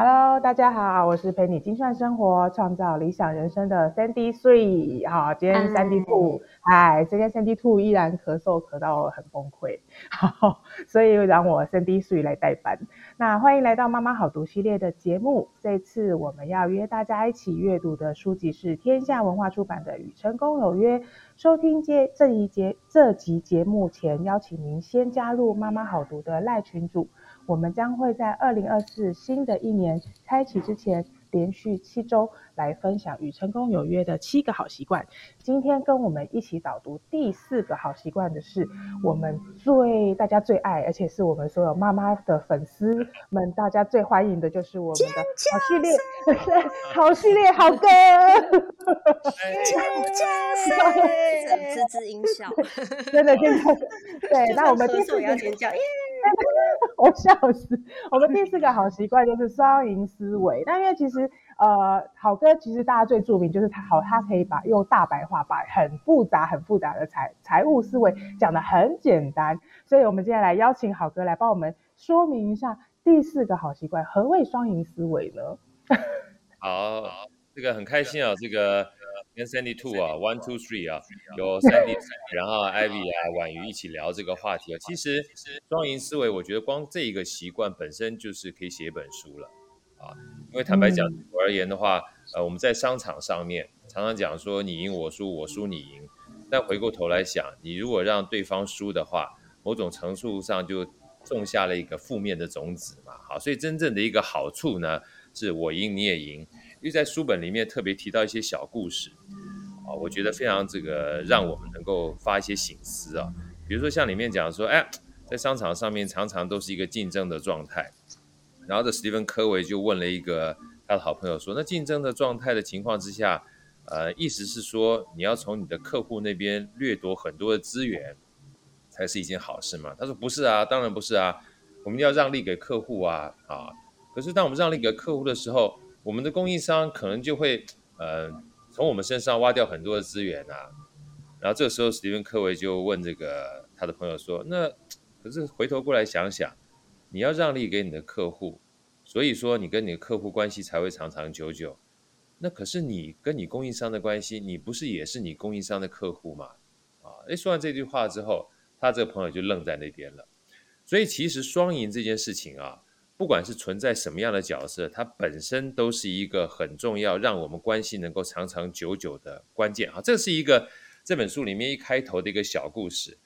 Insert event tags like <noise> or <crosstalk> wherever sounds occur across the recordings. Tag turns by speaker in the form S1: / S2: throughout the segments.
S1: Hello，大家好，我是陪你精算生活、创造理想人生的 Sandy Three。好，今天 Sandy Two，嗨，今天 Sandy Two 依然咳嗽咳到很崩溃，<laughs> 好，所以让我 Sandy Three 来代班。那欢迎来到妈妈好读系列的节目。这次我们要约大家一起阅读的书籍是天下文化出版的《与成功有约》。收听节这一节这集节目前，邀请您先加入妈妈好读的赖群组。我们将会在二零二四新的一年开启之前，连续七周来分享与成功有约的七个好习惯。今天跟我们一起导读第四个好习惯的是我们最大家最爱，而且是我们所有妈妈的粉丝们大家最欢迎的，就是我们的 <laughs> 好系列，好系列，好歌，
S2: 滋滋音效，
S1: 真的真 <laughs> 的，对，那我们
S2: 第四要尖叫耶。<laughs>
S1: 我笑死！我们第四个好习惯就是双赢思维。那因为其实，呃，好哥其实大家最著名就是他好，他可以把用大白话把很复杂、很复杂的财财务思维讲得很简单。所以，我们今天来邀请好哥来帮我们说明一下第四个好习惯何谓双赢思维呢？<laughs>
S3: 好，这个很开心啊，这个。跟 Sandy Two 啊，One Two Three 啊，有 Sandy，然后 Ivy 啊，婉瑜一起聊这个话题啊。其实双赢思维，我觉得光这一个习惯本身就是可以写一本书了啊。因为坦白讲，我而言的话，呃，我们在商场上面常常讲说你赢我输，我输你赢。但回过头来想，你如果让对方输的话，某种程度上就种下了一个负面的种子嘛。好，所以真正的一个好处呢，是我赢你也赢。因为在书本里面特别提到一些小故事，啊，我觉得非常这个让我们能够发一些醒思啊。比如说像里面讲说，哎，在商场上面常常都是一个竞争的状态，然后这史蒂芬科维就问了一个他的好朋友说，那竞争的状态的情况之下，呃，意思是说你要从你的客户那边掠夺很多的资源，才是一件好事嘛？他说不是啊，当然不是啊，我们要让利给客户啊，啊，可是当我们让利给客户的时候，我们的供应商可能就会，呃，从我们身上挖掉很多的资源啊。然后这个时候，史蒂芬·科维就问这个他的朋友说：“那可是回头过来想想，你要让利给你的客户，所以说你跟你的客户关系才会长长久久。那可是你跟你供应商的关系，你不是也是你供应商的客户吗？啊，诶，说完这句话之后，他这个朋友就愣在那边了。所以其实双赢这件事情啊。”不管是存在什么样的角色，它本身都是一个很重要，让我们关系能够长长久久的关键啊！这是一个这本书里面一开头的一个小故事。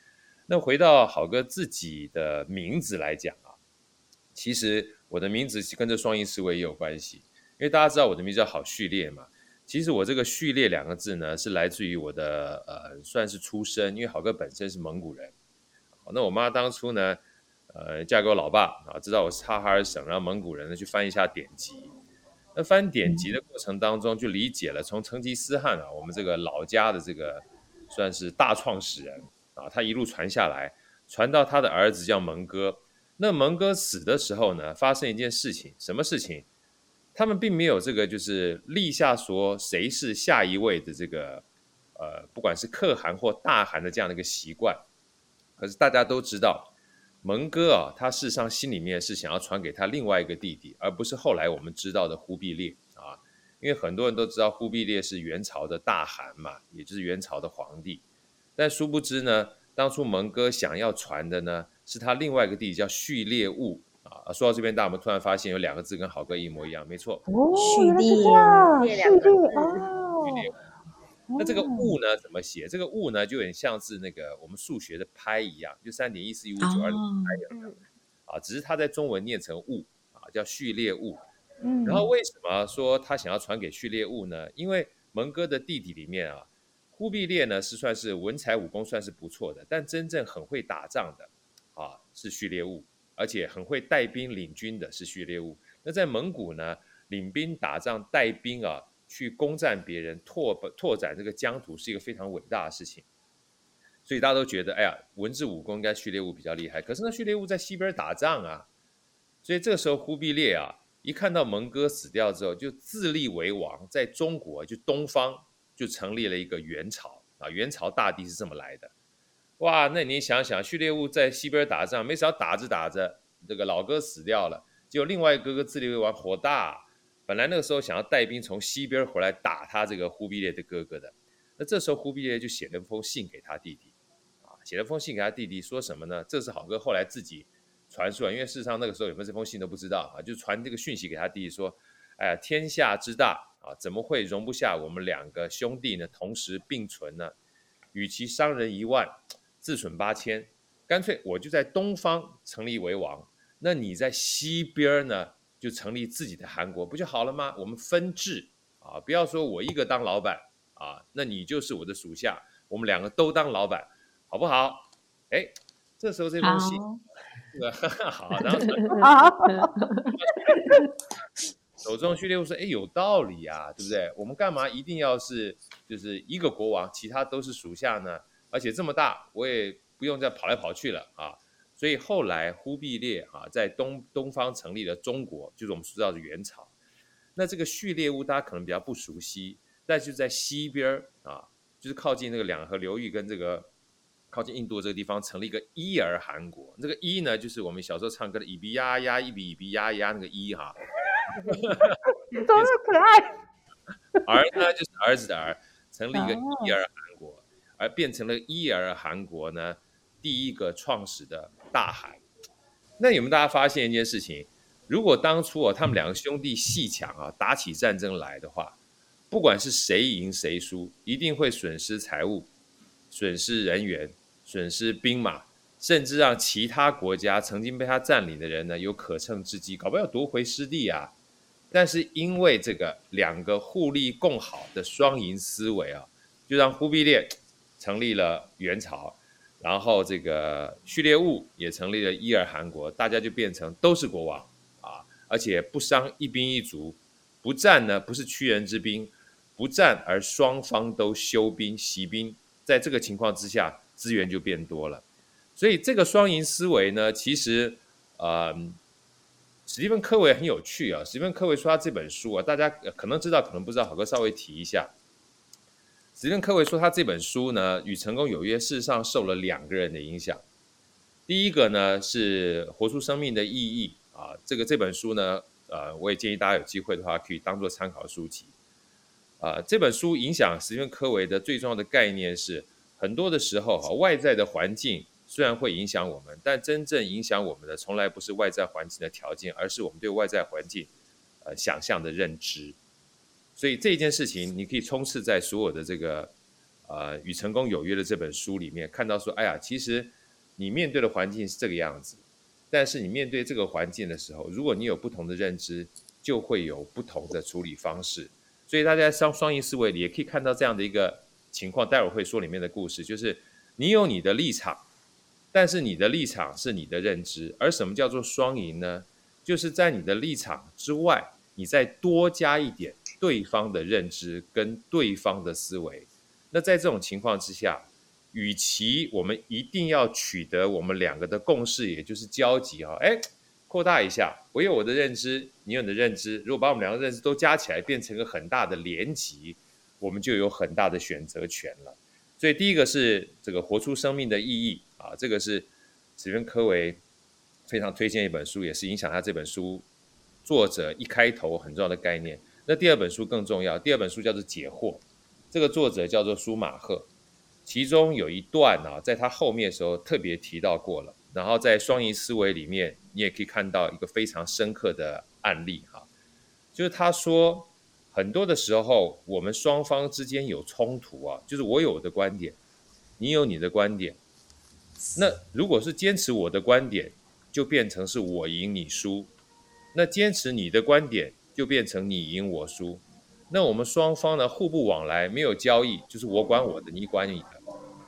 S3: 那回到好哥自己的名字来讲啊，其实我的名字跟这双赢思维也有关系，因为大家知道我的名字叫好序列嘛。其实我这个序列两个字呢，是来自于我的呃，算是出身，因为好哥本身是蒙古人。那我妈当初呢？呃，嫁给我老爸啊，知道我是察哈尔省，然后蒙古人呢去翻一下典籍。那翻典籍的过程当中，就理解了从成吉思汗啊，我们这个老家的这个算是大创始人啊，他一路传下来，传到他的儿子叫蒙哥。那蒙哥死的时候呢，发生一件事情，什么事情？他们并没有这个就是立下说谁是下一位的这个呃，不管是可汗或大汗的这样的一个习惯。可是大家都知道。蒙哥啊，他事实上心里面是想要传给他另外一个弟弟，而不是后来我们知道的忽必烈啊。因为很多人都知道忽必烈是元朝的大汗嘛，也就是元朝的皇帝。但殊不知呢，当初蒙哥想要传的呢，是他另外一个弟弟叫序列兀啊。说到这边，大家我们突然发现有两个字跟好哥一模一样，没错，
S1: 序列，
S2: 序列
S1: 哦。
S3: 那这个物呢怎么写？这个物呢就有点像是那个我们数学的拍一样，就三点一四一五九二的拍一样啊，只是它在中文念成物啊，叫序列物。嗯，然后为什么说他想要传给序列物呢？因为蒙哥的弟弟里面啊，忽必烈呢是算是文才武功算是不错的，但真正很会打仗的啊是序列物，而且很会带兵领军的是序列物。那在蒙古呢，领兵打仗带兵啊。去攻占别人、拓拓展这个疆土是一个非常伟大的事情，所以大家都觉得，哎呀，文治武功应该序列物比较厉害。可是那序列物在西边打仗啊，所以这个时候忽必烈啊，一看到蒙哥死掉之后，就自立为王，在中国就东方就成立了一个元朝啊，元朝大帝是这么来的。哇，那你想想，序列物在西边打仗，没想到打着打着，这个老哥死掉了。结果另外一个哥哥自立为王，火大，本来那个时候想要带兵从西边回来打他这个忽必烈的哥哥的，那这时候忽必烈就写了封信给他弟弟，啊，写了封信给他弟弟，说什么呢？这是好哥后来自己传出来，因为事实上那个时候有没有这封信都不知道啊，就传这个讯息给他弟弟说，哎呀，天下之大啊，怎么会容不下我们两个兄弟呢？同时并存呢？与其伤人一万，自损八千，干脆我就在东方成立为王，那你在西边呢，就成立自己的韩国，不就好了吗？我们分治啊，不要说我一个当老板啊，那你就是我的属下，我们两个都当老板，好不好？哎，这时候这封信，<laughs> 好，然后 <laughs> 手中序列物说，哎，有道理啊，对不对？我们干嘛一定要是就是一个国王，其他都是属下呢？而且这么大，我也不用再跑来跑去了啊。所以后来忽必烈啊，在东东方成立了中国，就是我们知道的元朝。那这个序列物大家可能比较不熟悉，但就在西边啊，就是靠近那个两河流域跟这个靠近印度这个地方，成立一个伊儿汗国。这个伊呢，就是我们小时候唱歌的一比呀呀，一比一比呀呀那个伊哈。
S1: 多么可爱！
S3: 儿呢，就是儿子的儿，成立一个伊儿汗国。而变成了伊尔汗国呢，第一个创始的大喊。那有没有大家发现一件事情？如果当初啊，他们两个兄弟戏强啊，打起战争来的话，不管是谁赢谁输，一定会损失财物、损失人员、损失兵马，甚至让其他国家曾经被他占领的人呢，有可乘之机，搞不好要夺回失地啊。但是因为这个两个互利共好的双赢思维啊，就让忽必烈。成立了元朝，然后这个序列物也成立了伊尔汗国，大家就变成都是国王啊，而且不伤一兵一卒，不战呢不是屈人之兵，不战而双方都休兵息兵，在这个情况之下，资源就变多了。所以这个双赢思维呢，其实呃，史蒂芬科维很有趣啊。史蒂芬科维说他这本书啊，大家可能知道，可能不知道，好哥稍微提一下。史蒂芬·科维说，他这本书呢，《与成功有约》，事实上受了两个人的影响。第一个呢是《活出生命的意义》啊，这个这本书呢，呃，我也建议大家有机会的话，可以当做参考书籍。啊，这本书影响史蒂芬·科维的最重要的概念是，很多的时候哈，外在的环境虽然会影响我们，但真正影响我们的，从来不是外在环境的条件，而是我们对外在环境呃想象的认知。所以这件事情，你可以充斥在所有的这个，呃，与成功有约的这本书里面，看到说，哎呀，其实你面对的环境是这个样子，但是你面对这个环境的时候，如果你有不同的认知，就会有不同的处理方式。所以大家双双赢思维里也可以看到这样的一个情况。待会儿会说里面的故事，就是你有你的立场，但是你的立场是你的认知，而什么叫做双赢呢？就是在你的立场之外，你再多加一点。对方的认知跟对方的思维，那在这种情况之下，与其我们一定要取得我们两个的共识，也就是交集啊，哎，扩大一下，我有我的认知，你有你的认知，如果把我们两个认知都加起来，变成一个很大的连集，我们就有很大的选择权了。所以第一个是这个活出生命的意义啊，这个是史芬科维非常推荐一本书，也是影响他这本书作者一开头很重要的概念。那第二本书更重要，第二本书叫做《解惑》，这个作者叫做舒马赫，其中有一段啊，在他后面的时候特别提到过了。然后在双赢思维里面，你也可以看到一个非常深刻的案例哈，就是他说，很多的时候我们双方之间有冲突啊，就是我有我的观点，你有你的观点，那如果是坚持我的观点，就变成是我赢你输，那坚持你的观点。就变成你赢我输，那我们双方呢互不往来，没有交易，就是我管我的，你管你的，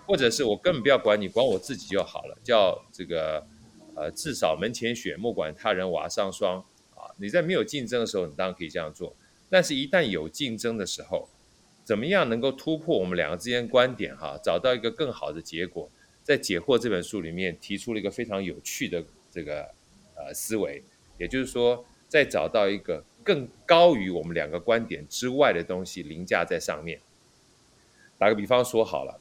S3: 或者是我根本不要管你，管我自己就好了。叫这个呃，至少门前雪，莫管他人瓦上霜啊。你在没有竞争的时候，你当然可以这样做，但是一旦有竞争的时候，怎么样能够突破我们两个之间观点哈，找到一个更好的结果？在《解惑》这本书里面提出了一个非常有趣的这个呃思维，也就是说，在找到一个。更高于我们两个观点之外的东西凌驾在上面。打个比方说好了，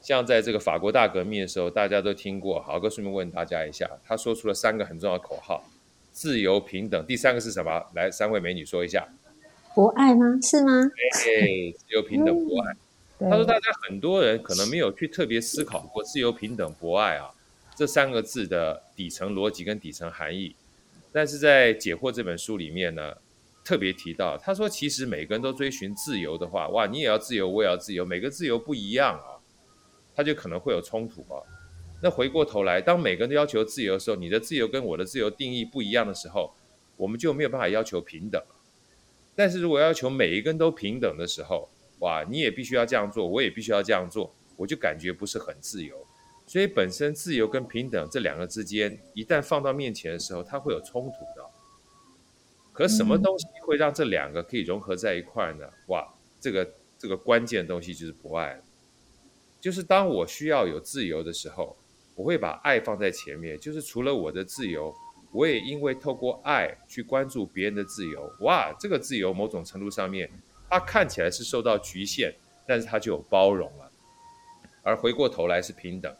S3: 像在这个法国大革命的时候，大家都听过。豪哥顺便问大家一下，他说出了三个很重要的口号：自由、平等。第三个是什么？来，三位美女说一下。
S4: 博爱吗？是吗？
S3: 哎，自由、平等、博爱。
S1: 对
S3: 他说，大家很多人可能没有去特别思考过“自由、平等、博爱”啊这三个字的底层逻辑跟底层含义。但是在《解惑》这本书里面呢，特别提到，他说，其实每个人都追寻自由的话，哇，你也要自由，我也要自由，每个自由不一样啊，他就可能会有冲突啊。那回过头来，当每个人都要求自由的时候，你的自由跟我的自由定义不一样的时候，我们就没有办法要求平等。但是如果要求每一个人都平等的时候，哇，你也必须要这样做，我也必须要这样做，我就感觉不是很自由。所以本身自由跟平等这两个之间，一旦放到面前的时候，它会有冲突的。可什么东西会让这两个可以融合在一块呢？哇，这个这个关键的东西就是博爱，就是当我需要有自由的时候，我会把爱放在前面，就是除了我的自由，我也因为透过爱去关注别人的自由，哇，这个自由某种程度上面，它看起来是受到局限，但是它就有包容了。而回过头来是平等，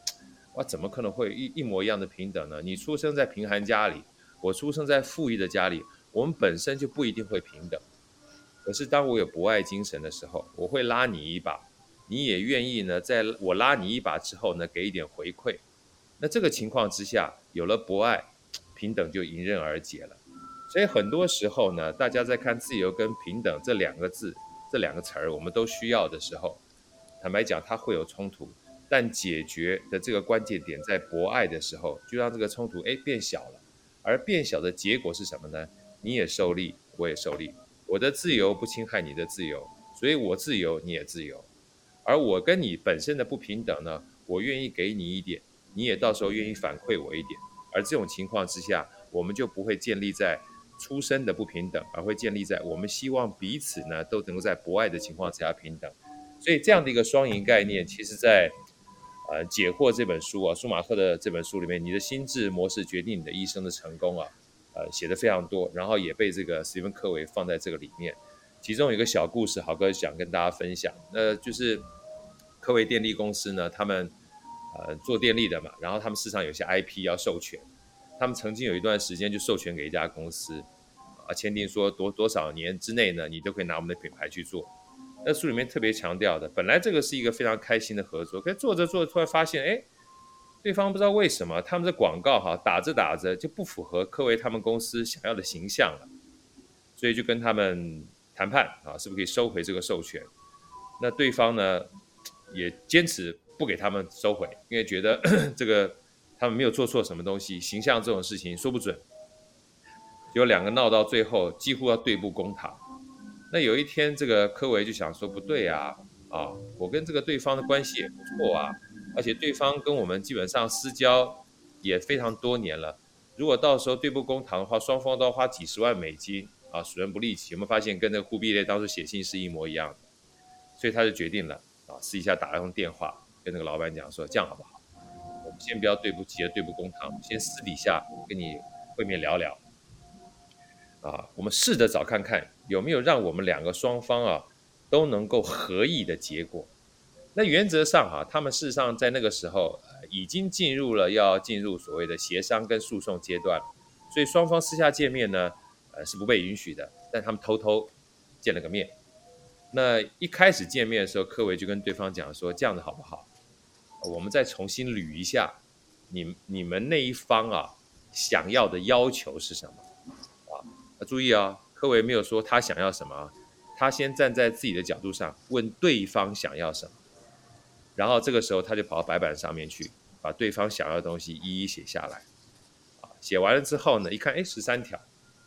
S3: 哇，怎么可能会一一模一样的平等呢？你出生在贫寒家里，我出生在富裕的家里。我们本身就不一定会平等，可是当我有博爱精神的时候，我会拉你一把，你也愿意呢，在我拉你一把之后呢，给一点回馈。那这个情况之下，有了博爱，平等就迎刃而解了。所以很多时候呢，大家在看自由跟平等这两个字、这两个词儿，我们都需要的时候，坦白讲，它会有冲突，但解决的这个关键点在博爱的时候，就让这个冲突哎变小了。而变小的结果是什么呢？你也受力，我也受力。我的自由不侵害你的自由，所以我自由，你也自由。而我跟你本身的不平等呢，我愿意给你一点，你也到时候愿意反馈我一点。而这种情况之下，我们就不会建立在出生的不平等，而会建立在我们希望彼此呢都能够在博爱的情况下平等。所以这样的一个双赢概念，其实在呃《解惑》这本书啊，舒马克的这本书里面，你的心智模式决定你的一生的成功啊。呃，写的非常多，然后也被这个史蒂芬·科维放在这个里面。其中有一个小故事，豪哥想跟大家分享。那就是科维电力公司呢，他们呃做电力的嘛，然后他们市场有些 IP 要授权，他们曾经有一段时间就授权给一家公司，啊，签订说多多少年之内呢，你都可以拿我们的品牌去做。那书里面特别强调的，本来这个是一个非常开心的合作，可做着做着突然发现，哎。对方不知道为什么他们的广告哈打着打着就不符合科维他们公司想要的形象了，所以就跟他们谈判啊，是不是可以收回这个授权？那对方呢也坚持不给他们收回，因为觉得 <clears throat> 这个他们没有做错什么东西，形象这种事情说不准。有两个闹到最后几乎要对簿公堂。那有一天这个科维就想说不对啊啊，我跟这个对方的关系也不错啊。而且对方跟我们基本上私交也非常多年了，如果到时候对簿公堂的话，双方都要花几十万美金啊，损人不利己。有没有发现跟那个忽必烈当时写信是一模一样的？所以他就决定了啊，私底下打一通电话跟那个老板讲说，这样好不好？我们先不要对不起，对簿公堂，先私底下跟你会面聊聊。啊，我们试着找看看有没有让我们两个双方啊都能够合意的结果。那原则上哈，他们事实上在那个时候已经进入了要进入所谓的协商跟诉讼阶段，所以双方私下见面呢，呃是不被允许的。但他们偷偷见了个面。那一开始见面的时候，科维就跟对方讲说：“这样子好不好？我们再重新捋一下，你你们那一方啊想要的要求是什么？啊，注意啊，科维没有说他想要什么，他先站在自己的角度上问对方想要什么。”然后这个时候他就跑到白板上面去，把对方想要的东西一一写下来，啊，写完了之后呢，一看，哎，十三条，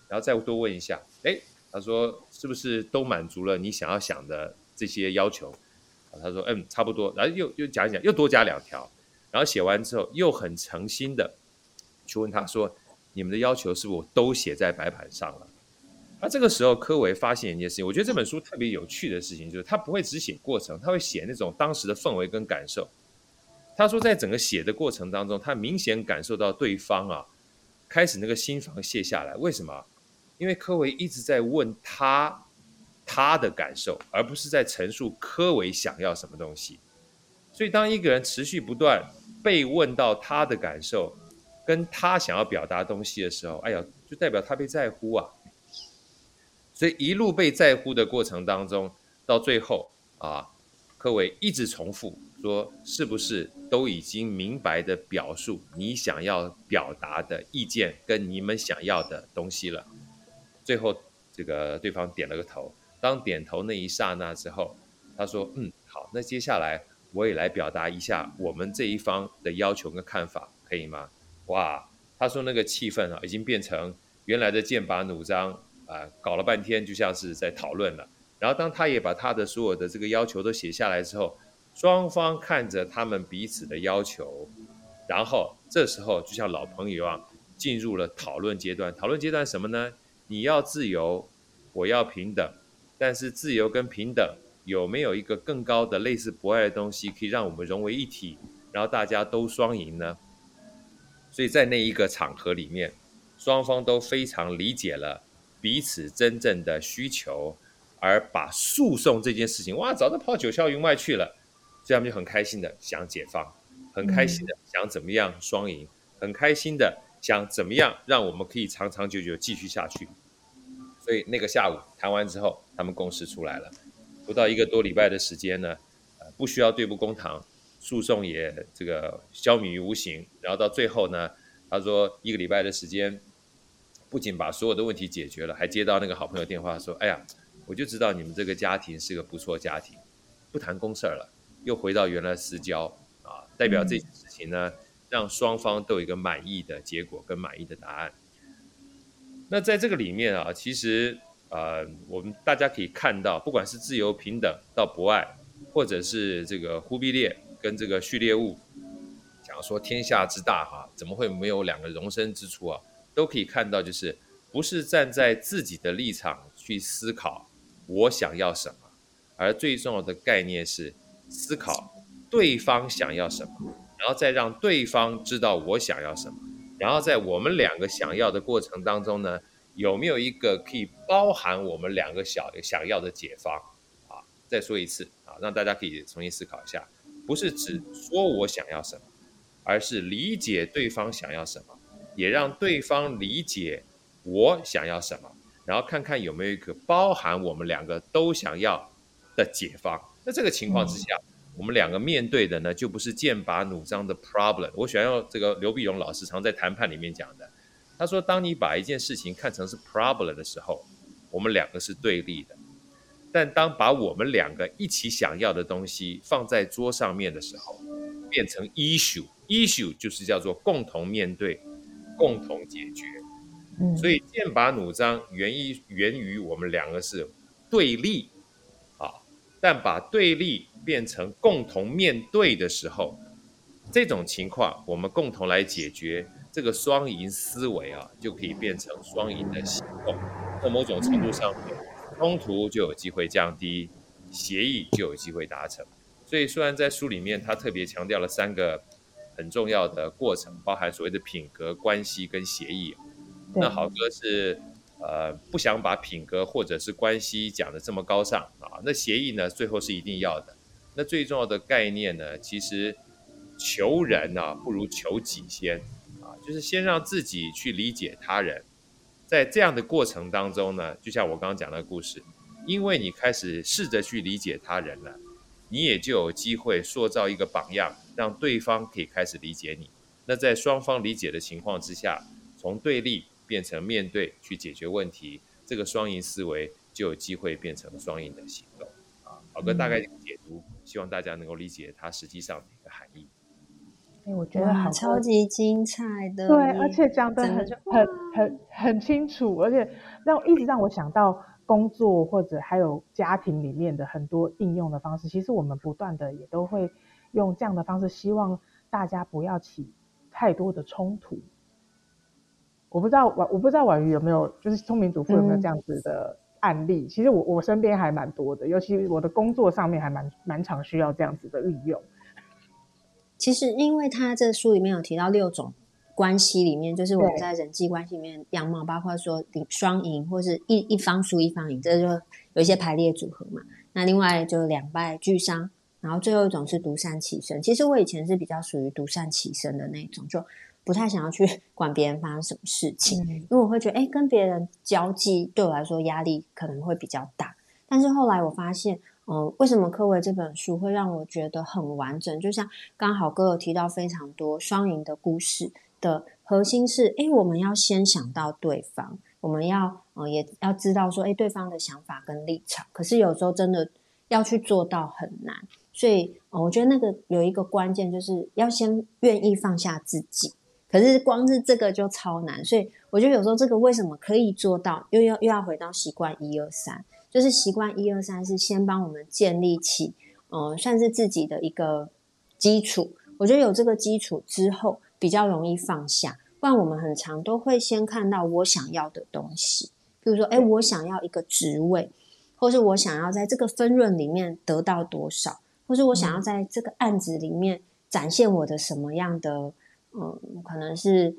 S3: 然后再多问一下，哎，他说是不是都满足了你想要想的这些要求？啊，他说，嗯，差不多，然后又又讲一讲，又多加两条，然后写完之后又很诚心的去问他说，你们的要求是不是都写在白板上了？那这个时候，科维发现一件事情，我觉得这本书特别有趣的事情，就是他不会只写过程，他会写那种当时的氛围跟感受。他说，在整个写的过程当中，他明显感受到对方啊，开始那个心防卸下来。为什么？因为科维一直在问他他的感受，而不是在陈述科维想要什么东西。所以，当一个人持续不断被问到他的感受跟他想要表达东西的时候，哎呀，就代表他被在乎啊。所以一路被在乎的过程当中，到最后啊，柯伟一直重复说：“是不是都已经明白的表述你想要表达的意见跟你们想要的东西了？”最后这个对方点了个头。当点头那一刹那之后，他说：“嗯，好，那接下来我也来表达一下我们这一方的要求跟看法，可以吗？”哇，他说那个气氛啊，已经变成原来的剑拔弩张。啊，搞了半天就像是在讨论了。然后当他也把他的所有的这个要求都写下来之后，双方看着他们彼此的要求，然后这时候就像老朋友一样，进入了讨论阶段。讨论阶段什么呢？你要自由，我要平等，但是自由跟平等有没有一个更高的类似博爱的东西，可以让我们融为一体，然后大家都双赢呢？所以在那一个场合里面，双方都非常理解了。彼此真正的需求，而把诉讼这件事情，哇，早就抛九霄云外去了，所以他们就很开心的想解放，很开心的想怎么样双赢，很开心的想怎么样让我们可以长长久久继续下去。所以那个下午谈完之后，他们共识出来了，不到一个多礼拜的时间呢，呃，不需要对簿公堂，诉讼也这个消弭于无形，然后到最后呢，他说一个礼拜的时间。不仅把所有的问题解决了，还接到那个好朋友电话说：“哎呀，我就知道你们这个家庭是个不错家庭，不谈公事了，又回到原来私交啊。”代表这件事情呢，让双方都有一个满意的结果跟满意的答案。那在这个里面啊，其实呃，我们大家可以看到，不管是自由平等到博爱，或者是这个忽必烈跟这个序列物讲说天下之大哈，怎么会没有两个容身之处啊？都可以看到，就是不是站在自己的立场去思考我想要什么，而最重要的概念是思考对方想要什么，然后再让对方知道我想要什么，然后在我们两个想要的过程当中呢，有没有一个可以包含我们两个小想要的解方啊？再说一次啊，让大家可以重新思考一下，不是只说我想要什么，而是理解对方想要什么。也让对方理解我想要什么，然后看看有没有一个包含我们两个都想要的解方。那这个情况之下，我们两个面对的呢，就不是剑拔弩张的 problem。我喜欢用这个刘碧荣老师常在谈判里面讲的，他说：当你把一件事情看成是 problem 的时候，我们两个是对立的；但当把我们两个一起想要的东西放在桌上面的时候，变成 issue，issue 就是叫做共同面对。共同解决，所以剑拔弩张源于源于我们两个是对立啊，但把对立变成共同面对的时候，这种情况我们共同来解决，这个双赢思维啊，就可以变成双赢的行动。在某种程度上，冲突就有机会降低，协议就有机会达成。所以虽然在书里面他特别强调了三个。很重要的过程，包含所谓的品格关系跟协议。那豪哥是呃不想把品格或者是关系讲的这么高尚啊。那协议呢，最后是一定要的。那最重要的概念呢，其实求人呢不如求己先啊，就是先让自己去理解他人。在这样的过程当中呢，就像我刚刚讲的故事，因为你开始试着去理解他人了。你也就有机会塑造一个榜样，让对方可以开始理解你。那在双方理解的情况之下，从对立变成面对去解决问题，这个双赢思维就有机会变成双赢的行动。啊，好哥大概解读，希望大家能够理解它实际上的一个含义。
S1: 哎，我觉得好
S4: 超级精彩的，
S1: 对，而且讲的很很很很清楚，而且让一直让我想到。工作或者还有家庭里面的很多应用的方式，其实我们不断的也都会用这样的方式，希望大家不要起太多的冲突。我不知道婉，我不知道婉瑜有没有，就是聪明主妇有没有这样子的案例？其实我我身边还蛮多的，尤其我的工作上面还蛮蛮常需要这样子的运用。
S4: 其实，因为他这书里面有提到六种。关系里面，就是我们在人际关系里面样貌，包括说你双赢或是一一方输一方赢，这就有一些排列组合嘛。那另外就两败俱伤，然后最后一种是独善其身。其实我以前是比较属于独善其身的那种，就不太想要去 <laughs> 管别人发生什么事情，
S1: 嗯
S4: 因为我会觉得，哎，跟别人交际对我来说压力可能会比较大。但是后来我发现，嗯、为什么科维这本书会让我觉得很完整？就像刚好哥有提到非常多双赢的故事的核心是，哎，我们要先想到对方，我们要呃也要知道说，哎，对方的想法跟立场。可是有时候真的要去做到很难，所以、哦、我觉得那个有一个关键就是要先愿意放下自己。可是光是这个就超难，所以我觉得有时候这个为什么可以做到，又要又要回到习惯一二三，就是习惯一二三是先帮我们建立起，呃，算是自己的一个基础。我觉得有这个基础之后，比较容易放下。不然我们很常都会先看到我想要的东西，比如说，哎，我想要一个职位，或是我想要在这个分润里面得到多少，或是我想要在这个案子里面展现我的什么样的，嗯，可能是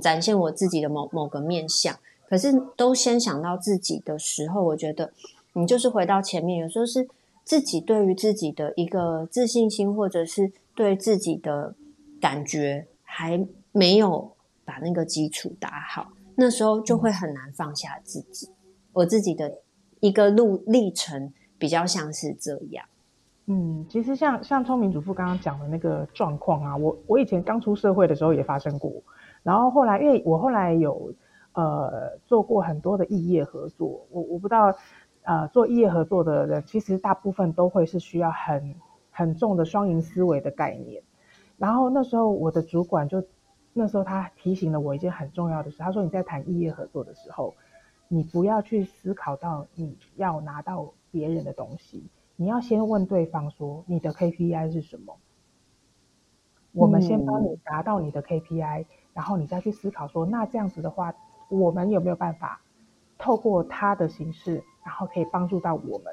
S4: 展现我自己的某某个面相。可是都先想到自己的时候，我觉得你就是回到前面，有时候是自己对于自己的一个自信心，或者是对自己的感觉还没有把那个基础打好，那时候就会很难放下自己。我自己的一个路历程比较像是这样。
S1: 嗯，其实像像聪明主妇刚刚讲的那个状况啊，我我以前刚出社会的时候也发生过，然后后来因为我后来有呃做过很多的异业合作，我我不知道呃做异业合作的人，其实大部分都会是需要很很重的双赢思维的概念。然后那时候我的主管就那时候他提醒了我一件很重要的事，他说你在谈异业合作的时候，你不要去思考到你要拿到别人的东西。你要先问对方说你的 KPI 是什么？我们先帮你达到你的 KPI，、然后你再去思考说，那这样子的话，我们有没有办法透过他的形式，然后可以帮助到我们，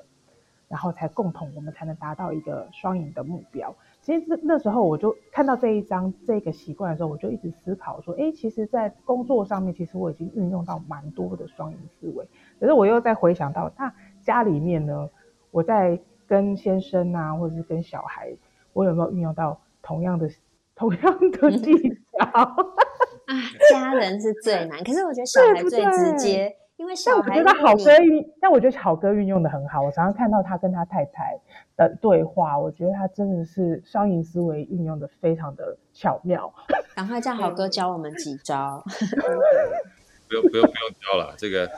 S1: 然后才共同我们才能达到一个双赢的目标。其实那那时候我就看到这一章这个习惯的时候，我就一直思考说，哎，其实，在工作上面，其实我已经运用到蛮多的双赢思维。可是我又在回想到，那家里面呢，我在跟先生啊，或者是跟小孩，我有没有运用到同样的同样的技巧？<laughs>
S4: 啊，家人是最难，可是我觉得小孩最直接，因为小孩
S1: 我觉得好哥运，但我觉得好哥运用的很好。我常常看到他跟他太太的对话，我觉得他真的是双赢思维运用的非常的巧妙。
S4: 赶快叫好哥教我们几招。
S3: 不用不用不用教了，这个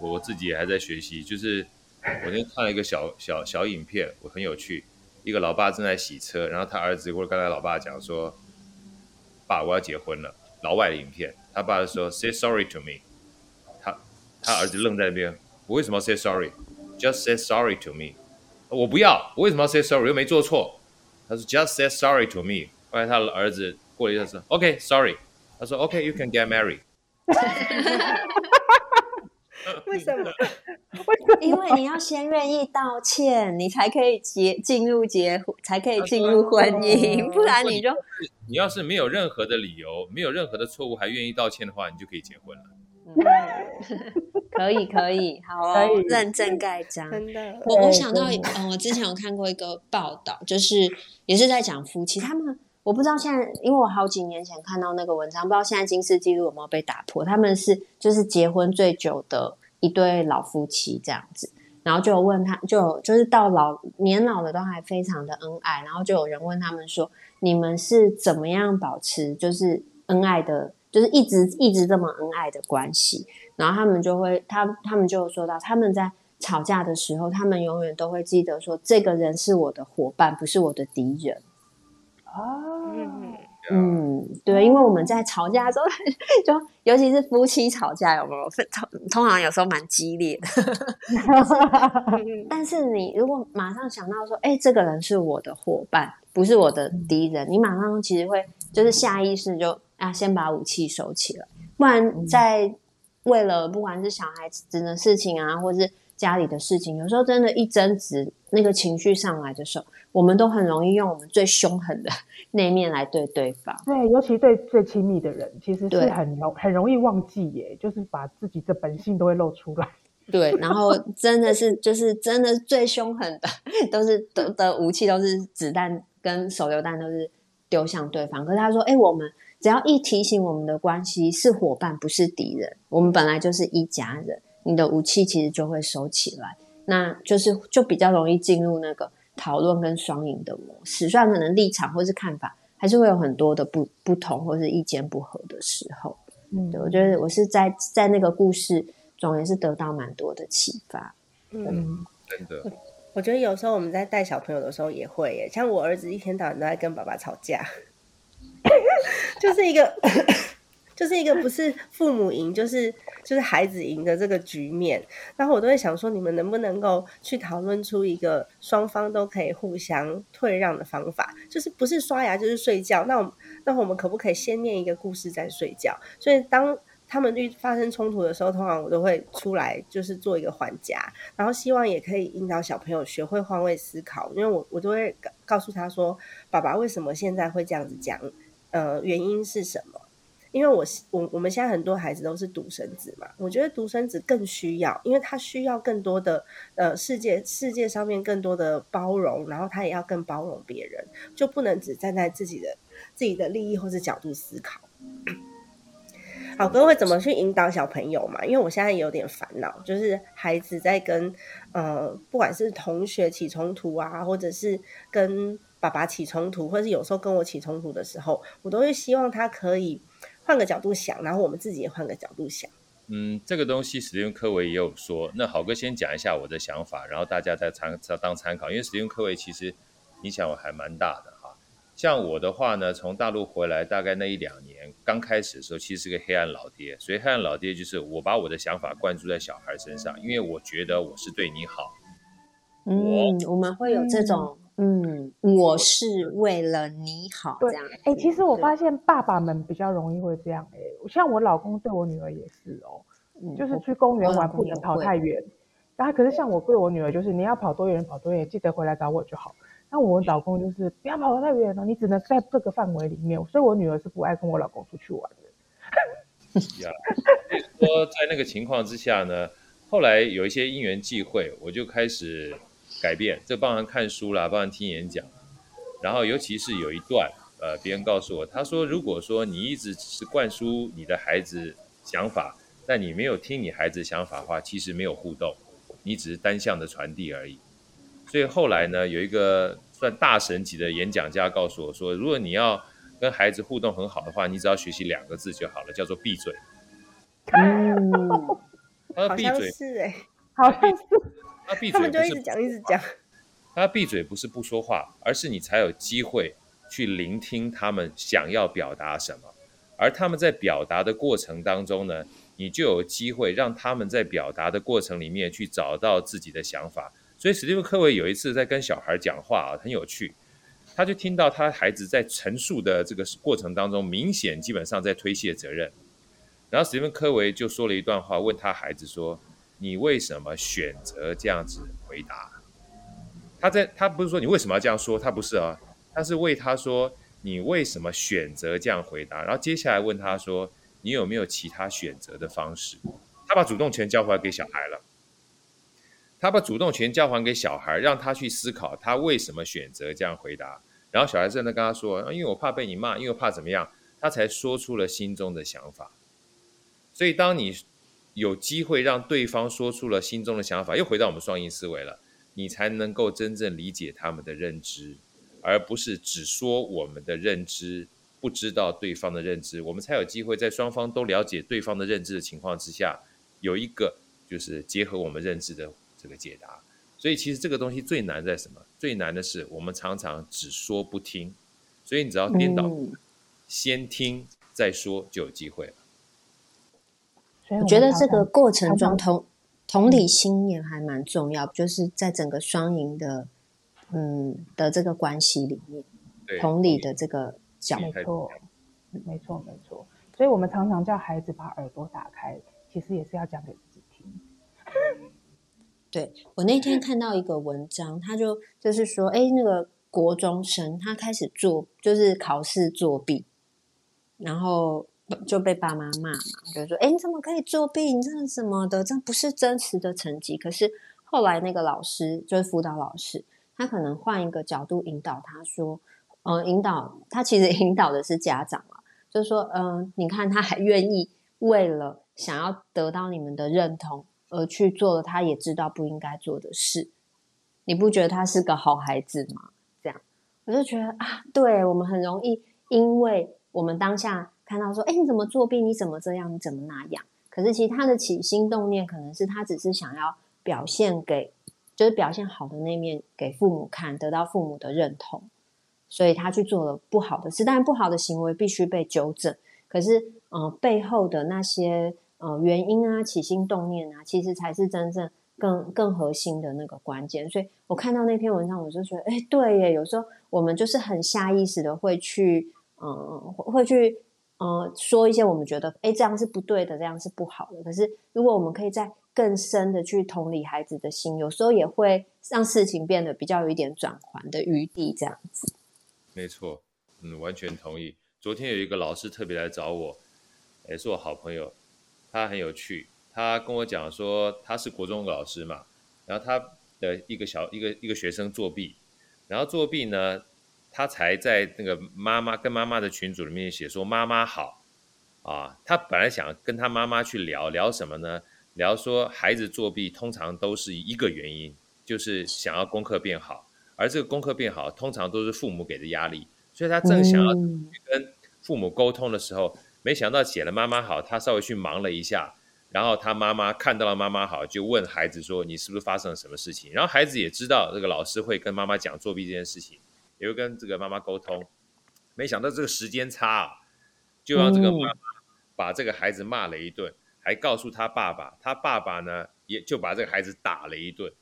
S3: 我我自己也还在学习。就是我那天看了一个小小小影片，我很有趣。一个老爸正在洗车，然后他儿子或者刚才老爸讲说：“爸，我要结婚了。”老外的影片，他爸就说：“Say sorry to me。”他他儿子愣在那边，我为什么要 say sorry？Just say sorry to me。我不要，我为什么要 say sorry？又没做错。他说：“Just say sorry to me。”后来他的儿子过了一阵说：“OK，sorry。”他说：“OK，you、can get married。<laughs> ”
S2: <laughs> <laughs> 为什么？
S4: 因为你要先愿意道歉，你才可以结进入结婚，才可以进入婚姻，不然你就
S3: 你要是没有任何的理由，没有任何的错误，还愿意道歉的话，你就可以结婚了。<laughs>
S4: 可以可以，好
S1: 可以，
S4: 哦认证盖章。
S2: 真的，
S4: 我我想到，嗯，我之前有看过一个报道，就是也是在讲夫妻，他们我不知道现在，因为我好几年前看到那个文章，不知道现在金氏纪录有没有被打破。他们是就是结婚最久的一对老夫妻这样子，然后就有问他，就就是到老年老的都还非常的恩爱，然后就有人问他们说，你们是怎么样保持就是恩爱的，就是一直一直这么恩爱的关系？然后他们就会，他他们就有说到，他们在吵架的时候，他们永远都会记得说，这个人是我的伙伴，不是我的敌人。
S1: 啊，
S2: 嗯，
S4: 嗯，对，因为我们在吵架的时候，<laughs> 就尤其是夫妻吵架，有没有？通通常有时候蛮激烈的。
S2: 嗯 <laughs>
S4: 但是你如果马上想到说，哎，这个人是我的伙伴，不是我的敌人，你马上其实会就是下意识就啊，先把武器收起来，不然在为了不管是小孩子的事情啊，或是家里的事情，有时候真的，一争执，那个情绪上来的时候，我们都很容易用我们最凶狠的 <laughs> 那一面来对对方。
S1: 对，尤其对最亲密的人，其实
S4: 对
S1: 是很容很容易忘记耶，就是把自己的本性都会露出来。
S4: 对，然后真的是 <laughs> 就是真的最凶狠的，<laughs> 都是的的武器都是子弹跟手榴弹都是丢向对方。可是他说，哎，我们只要一提醒我们的关系是伙伴，不是敌人，我们本来就是一家人，你的武器其实就会收起来，那就是就比较容易进入那个讨论跟双赢的模式。虽然可能立场或是看法还是会有很多的不不同，或是意见不合的时候。
S1: 嗯，
S4: 对我觉得我是在在那个故事中也是得到蛮多的启发。
S2: 嗯，
S1: 嗯，
S3: 真的，
S2: 我觉得有时候我们在带小朋友的时候也会耶，像我儿子一天到晚都在跟爸爸吵架，<laughs> 就是一个就是一个不是父母赢，<laughs> 就是就是孩子赢的这个局面。然后我都会想说，你们能不能够去讨论出一个双方都可以互相退让的方法？就是不是刷牙就是睡觉？那我那我们可不可以先念一个故事再睡觉？所以当他们遇发生冲突的时候，通常我都会出来，就是做一个缓夹，然后希望也可以引导小朋友学会换位思考，因为我我都会告告诉他说，爸爸为什么现在会这样子讲，呃，原因是什么？因为我我我们现在很多孩子都是独生子嘛，我觉得独生子更需要，因为他需要更多的呃世界世界上面更多的包容，然后他也要更包容别人，就不能只站在自己的自己的利益或是角度思考。好哥会怎么去引导小朋友嘛？因为我现在有点烦恼，就是孩子在跟呃，不管是同学起冲突啊，或者是跟爸爸起冲突，或者是有时候跟我起冲突的时候，我都会希望他可以换个角度想，然后我们自己也换个角度想。
S3: 嗯，这个东西史蒂芬科维也有说。那好哥先讲一下我的想法，然后大家再参当参考。因为史蒂芬科维其实影响我还蛮大的哈。像我的话呢，从大陆回来大概那一两年，刚开始的时候其实是个黑暗老爹。所以黑暗老爹就是我把我的想法灌注在小孩身上，因为我觉得我是对你好。
S4: 嗯，我们会有这种，嗯，我是为了你好这
S1: 对
S4: 样。
S1: 哎、其实我
S4: 对
S1: 发现爸爸们比较容易会这样、哎，像我老公对我女儿也是哦，
S4: 嗯
S1: 就是去公园玩不能跑太远。然后可是像我对我女儿就是你要跑多远跑多远，记得回来找我就好。那我老公就是不要跑得太远了，你只能在这个范围里面。所以我女儿是不爱跟我老公出去玩的。
S3: 呀，所以说在那个情况之下呢，后来有一些因缘际会，我就开始改变，这包含看书啦，包含听演讲，然后尤其是有一段，呃，别人告诉我，他说，如果说你一直只是灌输你的孩子想法，但你没有听你孩子想法的话，其实没有互动，你只是单向的传递而已。所以后来呢，有一个算大神级的演讲家告诉我说，如果你要跟孩子互动很好的话，你只要学习两个字就好了，叫做闭嘴。他说闭嘴，
S2: 是哎、
S1: 好像是 <laughs>
S3: 他闭嘴不是
S2: 们就一直讲一直讲。
S3: 他闭嘴不是不说话，而是你才有机会去聆听他们想要表达什么，而他们在表达的过程当中呢，你就有机会让他们在表达的过程里面去找到自己的想法。所以史蒂芬·科维有一次在跟小孩讲话啊，很有趣，他就听到他孩子在陈述的这个过程当中，明显基本上在推卸责任。然后史蒂芬·科维就说了一段话，问他孩子说：“你为什么选择这样子回答？”他在他不是说你为什么要这样说，他不是啊，他是为他说你为什么选择这样回答，然后接下来问他说你有没有其他选择的方式？他把主动权交还给小孩了，他把主动权交还给小孩，让他去思考他为什么选择这样回答。然后小孩真的跟他说，因为我怕被你骂，因为我怕怎么样，他才说出了心中的想法。所以当你有机会让对方说出了心中的想法，又回到我们双赢思维了。你才能够真正理解他们的认知，而不是只说我们的认知，不知道对方的认知，我们才有机会在双方都了解对方的认知的情况之下，有一个就是结合我们认知的这个解答。所以其实这个东西最难在什么？最难的是我们常常只说不听，所以你只要颠倒，
S4: 嗯
S3: 先听再说就有机会了。
S1: 所以
S4: 我觉得这个过程中同同理心也还蛮重要，就是在整个双赢的嗯的这个关系里面，同理的这个角
S3: 太
S1: 没错，没错，没错。所以我们常常叫孩子把耳朵打开，其实也是要讲给自己听。<laughs>
S4: 对我那天看到一个文章，他就就是说，哎，那个国中生他开始做就是考试作弊，然后就被爸妈骂嘛，就说，哎，你怎么可以作弊？你这是什么的？这不是真实的成绩。可是后来那个老师就是辅导老师，他可能换一个角度引导他说，呃，引导他其实 <laughs> 引导的是家长嘛，就是说，嗯，你看他还愿意为了想要得到你们的认同而去做了他也知道不应该做的事，你不觉得他是个好孩子吗？这样，我就觉得啊，对我们很容易，因为我们当下看到说，哎，你怎么作弊？你怎么这样？你怎么那样？可是其实他的起心动念可能是他只是想要表现给，就是表现好的那面给父母看，得到父母的认同。所以他去做了不好的事，但不好的行为必须被纠正。可是，呃，背后的那些呃原因啊、起心动念啊，其实才是真正更更核心的那个关键。所以我看到那篇文章，我就觉得，哎，对耶，有时候我们就是很下意识的会去，嗯，会去，呃，说一些我们觉得，哎，这样是不对的，这样是不好的。可是，如果我们可以在更深的去同理孩子的心，有时候也会让事情变得比较有一点转圜的余地，这样子。
S3: 没错，嗯，完全同意。昨天有一个老师特别来找我，也是我好朋友，他很有趣。他跟我讲说，他是国中老师嘛，然后他的一个小一个一个学生作弊，然后作弊呢，他才在那个妈妈跟妈妈的群组里面写说妈妈好啊。他本来想跟他妈妈去聊聊什么呢？聊说孩子作弊通常都是一个原因，就是想要功课变好。而这个功课变好，通常都是父母给的压力，所以他正想要跟父母沟通的时候，没想到写了妈妈好，他稍微去忙了一下，然后他妈妈看到了妈妈好，就问孩子说：“你是不是发生了什么事情？”然后孩子也知道这个老师会跟妈妈讲作弊这件事情，也会跟这个妈妈沟通，没想到这个时间差啊，就让这个妈妈把这个孩子骂了一顿，还告诉他爸爸，他爸爸呢也就把这个孩子打了一顿。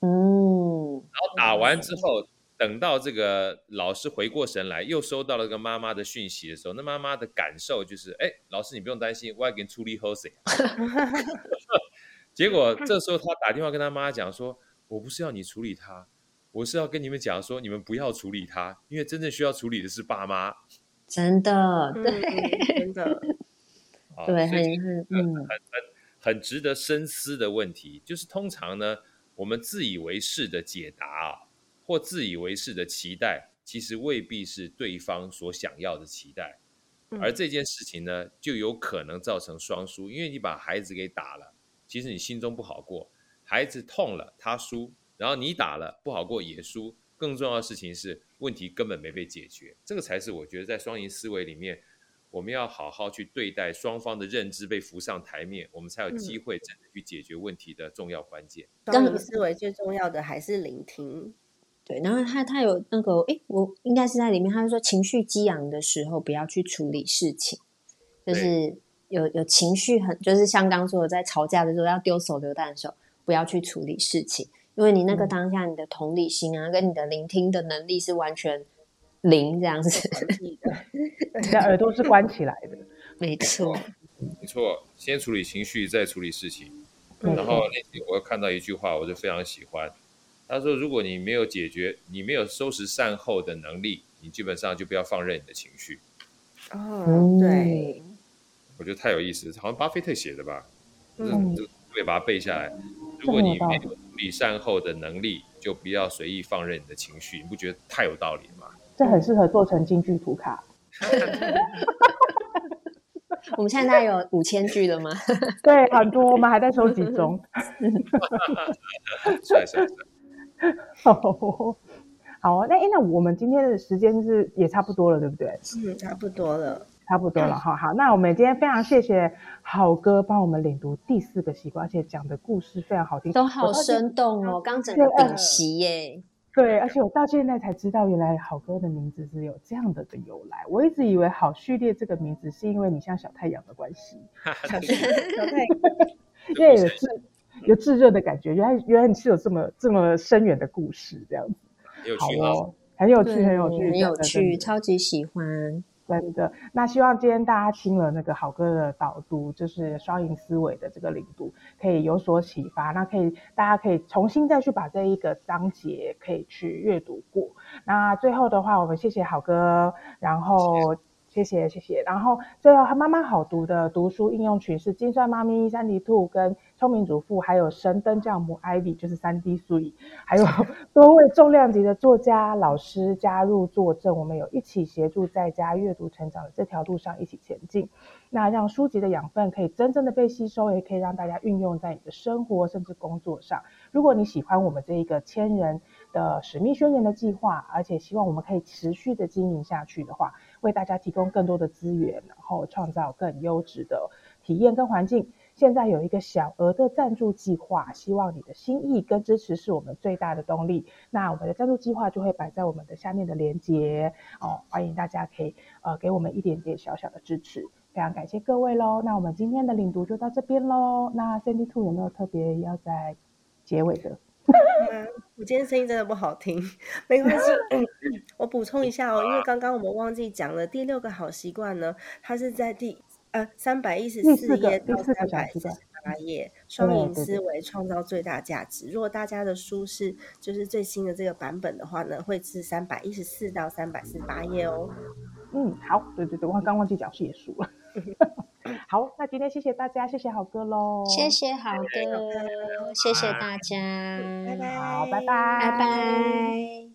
S3: 哦然后打完之后，等到这个老师回过神来，又收到了个妈妈的讯息的时候，那妈妈的感受就是：哎，老师你不用担心，我要给你处理好谁。<laughs> <laughs> 结果这时候他打电话跟他妈讲说：我不是要你处理他，我是要跟你们讲说，你们不要处理他，因为真正需要处理的是爸妈。
S4: 真的，对，
S2: 真的，<laughs>
S4: 对，很
S3: 很很很很值得深思的问题，就是通常呢。我们自以为是的解答啊，或自以为是的期待，其实未必是对方所想要的期待，而这件事情呢，就有可能造成双输，因为你把孩子给打了，其实你心中不好过，孩子痛了他输，然后你打了不好过也输，更重要的事情是问题根本没被解决，这个才是我觉得在双赢思维里面。我们要好好去对待双方的认知被浮上台面，我们才有机会真的去解决问题的重要关键。
S2: 双赢思维最重要的还是聆听。
S4: 对，然后他他有那个，哎，我应该是在里面，他就说情绪激昂的时候不要去处理事情，就是有有情绪很，就是像刚说的，在吵架的时候要丢手榴弹的时候，不要去处理事情，因为你那个当下你的同理心啊，跟你的聆听的能力是完全。零这样子，
S1: 你的耳朵是关起来的，<laughs>
S4: 没错，
S3: 没错。先处理情绪，再处理事情。然后那天我又看到一句话，我就非常喜欢。他说：“如果你没有解决，你没有收拾善后的能力，你基本上就不要放任你的情绪。”
S2: 哦，对，
S3: 我觉得太有意思，好像巴菲特写的吧？嗯，就可以把它背下来。如果你没有处理善后的能力，就不要随意放任你的情绪。你不觉得太有道理了吗？
S1: 这很适合做成京剧图卡。<laughs>
S4: 我们现在有五千句了吗？<laughs>
S1: 对，很多，我们还在收集中。
S3: 帅帅帅！<laughs>
S1: 好，好那那我们今天的时间是也差不多了，对不对？
S2: 嗯，差不多了，
S1: 差不多了。哈好，那我们今天非常谢谢好哥帮我们领读第四个习惯，而且讲的故事非常好听，
S4: 都好生动哦，刚整个顶席耶。
S1: 对，而且我到现在才知道，原来好哥的名字是有这样的的由来。我一直以为好序列这个名字是因为你像小太阳的关系，
S2: 小太阳，
S1: 因为有炙有炙热的感觉。原来原来你是有这么这么深远的故事，这样子，
S3: 有趣
S1: 哦，很有趣，很有趣，
S4: 很有趣，超级喜欢。
S1: 真的，那希望今天大家听了那个好哥的导读，就是双赢思维的这个领读，可以有所启发。那可以，大家可以重新再去把这一个章节可以去阅读过。那最后的话，我们谢谢好哥，然后谢谢谢谢。然后最后，妈妈好读的读书应用群是金算妈咪、三 D 兔跟聪明主妇，还有神灯教母 Ivy，就是三 D 苏以，还有 <laughs> 多位重量级的作家老师加入作证，我们有一起协助在家阅读成长的这条路上一起前进。那让书籍的养分可以真正的被吸收，也可以让大家运用在你的生活甚至工作上。如果你喜欢我们这一个千人的使命宣言的计划，而且希望我们可以持续的经营下去的话，为大家提供更多的资源，然后创造更优质的体验跟环境。现在有一个小额的赞助计划，希望你的心意跟支持是我们最大的动力。那我们的赞助计划就会摆在我们的下面的链接哦，欢迎大家可以呃给我们一点点小小的支持，非常感谢各位喽。那我们今天的领读就到这边喽。那 Cindy Two 有没有特别要在结尾的？
S2: 我今天声音真的不好听，<laughs> 没关系。我补充一下哦，因为刚刚我们忘记讲了第六个好习惯呢，它是在第呃三百一十四页到三百四十八页，双赢思维创造最大价值。如果大家的书是就是最新的这个版本的话呢，会是三百一十四到三百四十八页哦。
S1: 嗯，好，对对对，我刚忘记讲是也书了。<laughs> 好，那今天谢谢大家，谢谢好哥喽，
S4: 谢谢好哥，谢谢大家，
S2: 拜拜，
S1: 好，拜拜，
S4: 拜拜。